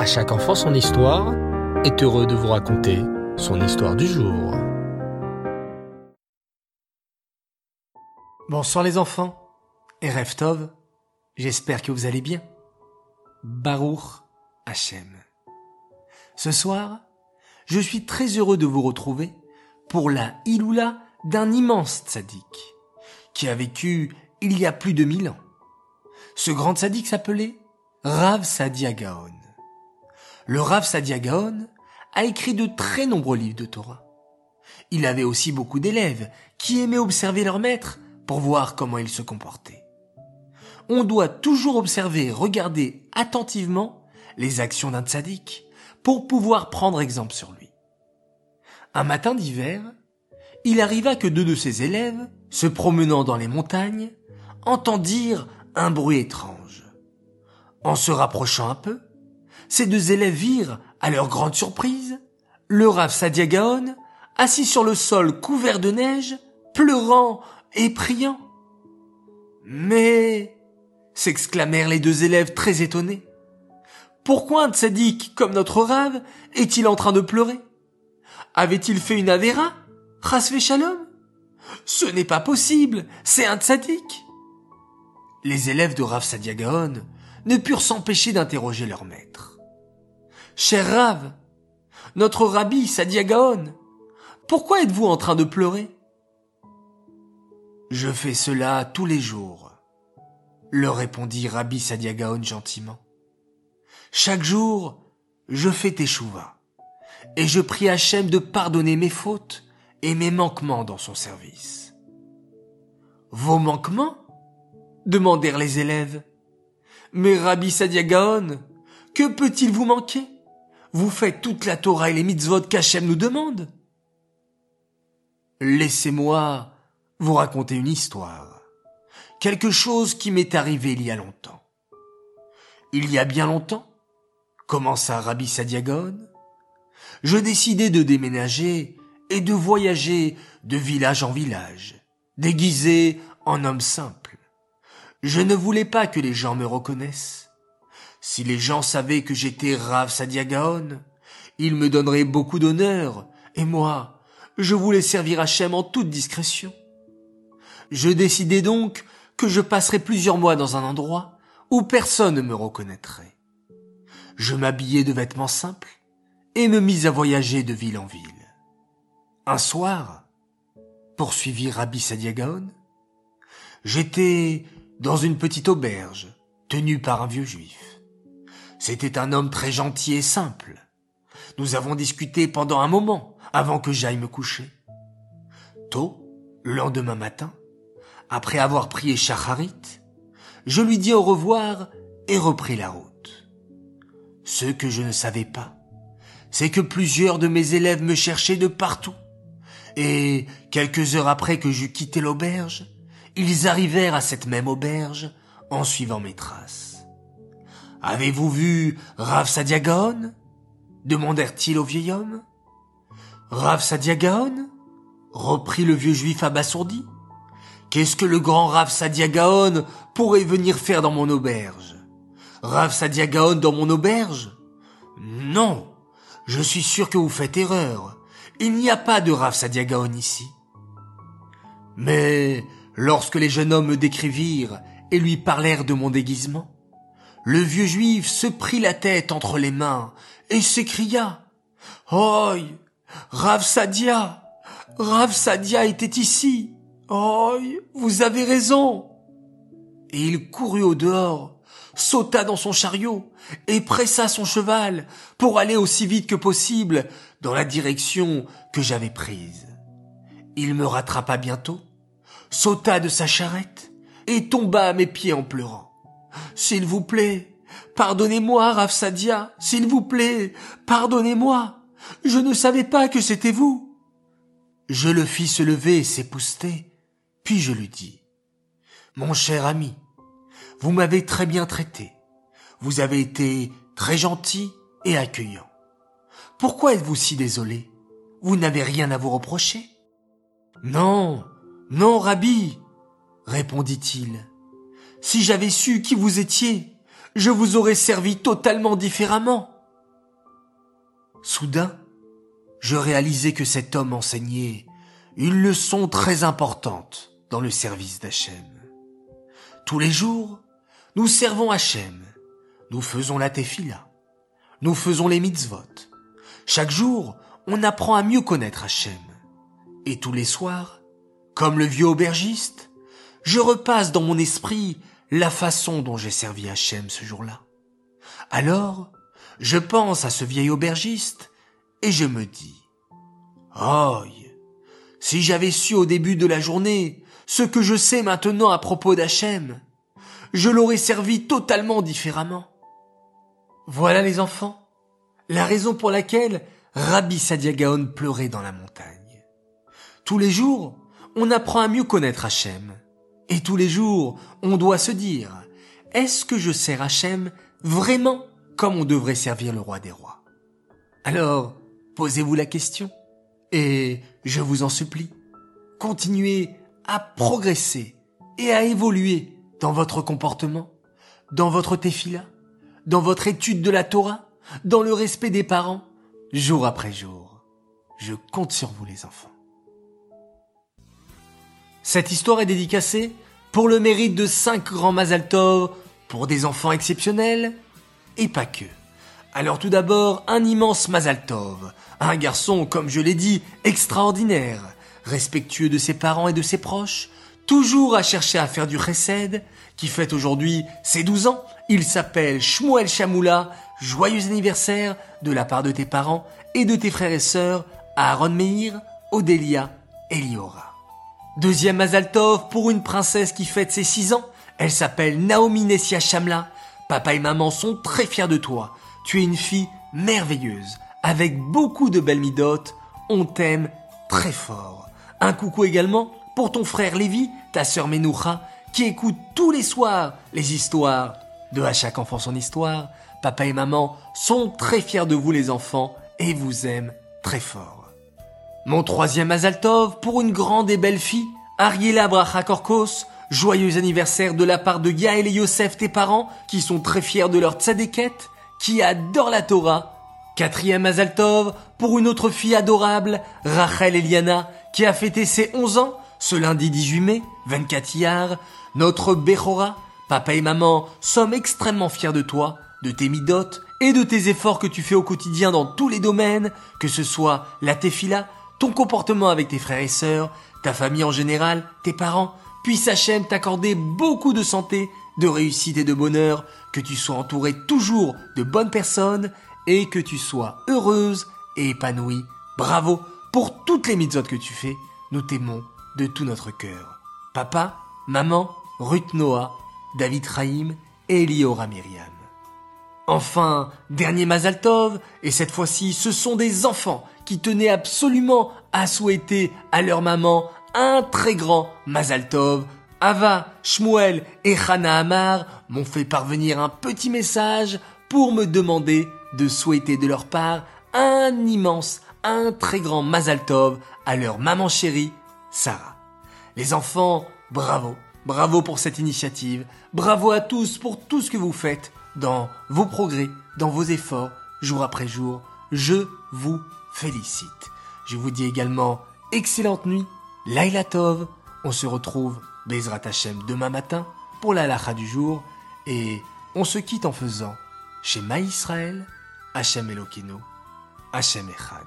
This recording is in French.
À chaque enfant son histoire est heureux de vous raconter son histoire du jour. Bonsoir les enfants et Reftov, j'espère que vous allez bien. Baruch Hachem. Ce soir, je suis très heureux de vous retrouver pour la Iloula d'un immense tzaddik qui a vécu il y a plus de mille ans. Ce grand tzaddik s'appelait Rav Sadia Gaon. Le Rav Sadia a écrit de très nombreux livres de Torah. Il avait aussi beaucoup d'élèves qui aimaient observer leur maître pour voir comment il se comportait. On doit toujours observer et regarder attentivement les actions d'un tzaddik pour pouvoir prendre exemple sur lui. Un matin d'hiver, il arriva que deux de ses élèves, se promenant dans les montagnes, entendirent un bruit étrange. En se rapprochant un peu, ces deux élèves virent, à leur grande surprise, le Rav Sadiagaon, assis sur le sol couvert de neige, pleurant et priant. Mais, s'exclamèrent les deux élèves très étonnés. Pourquoi un tzaddik comme notre Rav est-il en train de pleurer? Avait-il fait une avéra Rasve shalom? Ce n'est pas possible, c'est un tzaddik Les élèves de Rav Sadiagaon ne purent s'empêcher d'interroger leur maître. Cher Rav, notre rabbi Sadiagaon, pourquoi êtes-vous en train de pleurer? Je fais cela tous les jours, leur répondit Rabbi Sadiagaon gentiment. Chaque jour, je fais teshuva, et je prie Hachem de pardonner mes fautes et mes manquements dans son service. Vos manquements? demandèrent les élèves. Mais Rabbi Sadiagaon, que peut-il vous manquer? Vous faites toute la Torah et les mitzvot qu'Hachem nous demande. Laissez-moi vous raconter une histoire, quelque chose qui m'est arrivé il y a longtemps. Il y a bien longtemps, commença Rabbi Sadiagaon, je décidai de déménager et de voyager de village en village, déguisé en homme simple. Je ne voulais pas que les gens me reconnaissent. Si les gens savaient que j'étais Rav Sadiagaon, ils me donneraient beaucoup d'honneur, et moi, je voulais servir Hachem en toute discrétion. Je décidai donc que je passerais plusieurs mois dans un endroit où personne ne me reconnaîtrait. Je m'habillai de vêtements simples et me mis à voyager de ville en ville. Un soir, poursuivit Rabbi Sadiagaon, j'étais dans une petite auberge tenue par un vieux juif. C'était un homme très gentil et simple. Nous avons discuté pendant un moment avant que j'aille me coucher. Tôt, le lendemain matin, après avoir prié Shacharit, je lui dis au revoir et repris la route. Ce que je ne savais pas, c'est que plusieurs de mes élèves me cherchaient de partout. Et quelques heures après que j'eus quitté l'auberge, ils arrivèrent à cette même auberge en suivant mes traces. Avez-vous vu Rav demandèrent-ils au vieil homme. Rav Sadiagaon reprit le vieux juif abasourdi. Qu'est-ce que le grand Rav Sadiagaon pourrait venir faire dans mon auberge? Rav Sadiagaon dans mon auberge? Non, je suis sûr que vous faites erreur. Il n'y a pas de Rav Sadiagaon ici. Mais lorsque les jeunes hommes me décrivirent et lui parlèrent de mon déguisement, le vieux juif se prit la tête entre les mains et s'écria Oi, Rav Sadia, Rav Sadia était ici. Oi, vous avez raison. Et il courut au dehors, sauta dans son chariot et pressa son cheval pour aller aussi vite que possible dans la direction que j'avais prise. Il me rattrapa bientôt, sauta de sa charrette et tomba à mes pieds en pleurant. S'il vous plaît, pardonnez-moi, Rafsadia, s'il vous plaît, pardonnez-moi. Je ne savais pas que c'était vous. Je le fis se lever et s'épouster, puis je lui dis, Mon cher ami, vous m'avez très bien traité. Vous avez été très gentil et accueillant. Pourquoi êtes-vous si désolé? Vous n'avez rien à vous reprocher? Non, non, Rabbi, répondit-il. Si j'avais su qui vous étiez, je vous aurais servi totalement différemment. Soudain, je réalisais que cet homme enseignait une leçon très importante dans le service d'Hachem. Tous les jours, nous servons Hachem, nous faisons la tefila, nous faisons les mitzvot. Chaque jour, on apprend à mieux connaître Hachem. Et tous les soirs, comme le vieux aubergiste, je repasse dans mon esprit la façon dont j'ai servi Hachem ce jour-là. Alors, je pense à ce vieil aubergiste et je me dis, oh, si j'avais su au début de la journée ce que je sais maintenant à propos d'Hachem, je l'aurais servi totalement différemment. Voilà les enfants, la raison pour laquelle Rabbi Sadia Gaon pleurait dans la montagne. Tous les jours, on apprend à mieux connaître Hachem. Et tous les jours, on doit se dire, est-ce que je sers Hachem vraiment comme on devrait servir le roi des rois? Alors, posez-vous la question. Et je vous en supplie, continuez à progresser et à évoluer dans votre comportement, dans votre tefila, dans votre étude de la Torah, dans le respect des parents, jour après jour. Je compte sur vous les enfants. Cette histoire est dédicacée pour le mérite de cinq grands Mazaltov, pour des enfants exceptionnels, et pas que. Alors tout d'abord, un immense Mazaltov, un garçon, comme je l'ai dit, extraordinaire, respectueux de ses parents et de ses proches, toujours à chercher à faire du chesed, qui fête aujourd'hui ses 12 ans. Il s'appelle Shmuel Chamoula. Joyeux anniversaire de la part de tes parents et de tes frères et sœurs, Aaron Meir, Odélia et Liora. Deuxième Mazaltov pour une princesse qui fête ses 6 ans. Elle s'appelle Naomi Nessia Shamla. Papa et maman sont très fiers de toi. Tu es une fille merveilleuse, avec beaucoup de belles midotes. On t'aime très fort. Un coucou également pour ton frère Lévi, ta sœur Menoucha, qui écoute tous les soirs les histoires de À chaque enfant son histoire. Papa et maman sont très fiers de vous les enfants et vous aiment très fort. Mon troisième Azaltov pour une grande et belle fille, Ariela Bracha-Korkos, joyeux anniversaire de la part de Gaël et Yosef, tes parents, qui sont très fiers de leur tzadéket, qui adorent la Torah. Quatrième Azaltov pour une autre fille adorable, Rachel Eliana, qui a fêté ses 11 ans ce lundi 18 mai, 24 Iyar, notre Bechora, papa et maman, sommes extrêmement fiers de toi, de tes midotes et de tes efforts que tu fais au quotidien dans tous les domaines, que ce soit la tefila, ton comportement avec tes frères et sœurs, ta famille en général, tes parents, puisse Hachem t'accorder beaucoup de santé, de réussite et de bonheur, que tu sois entouré toujours de bonnes personnes et que tu sois heureuse et épanouie. Bravo pour toutes les mitzvot que tu fais. Nous t'aimons de tout notre cœur. Papa, maman, Ruth Noah, David Raïm et Eliora Myriam. Enfin, dernier Mazaltov, et cette fois-ci, ce sont des enfants qui tenaient absolument à souhaiter à leur maman un très grand Mazaltov. Ava, Shmuel et Hana Amar m'ont fait parvenir un petit message pour me demander de souhaiter de leur part un immense, un très grand Mazaltov à leur maman chérie Sarah. Les enfants, bravo, bravo pour cette initiative, bravo à tous pour tout ce que vous faites dans vos progrès, dans vos efforts, jour après jour. Je vous félicite. Je vous dis également excellente nuit, Laila Tov. On se retrouve Bezrat Hashem demain matin pour la lacha du jour et on se quitte en faisant chez Israël, Hashem Elokeinu, Hashem Echad.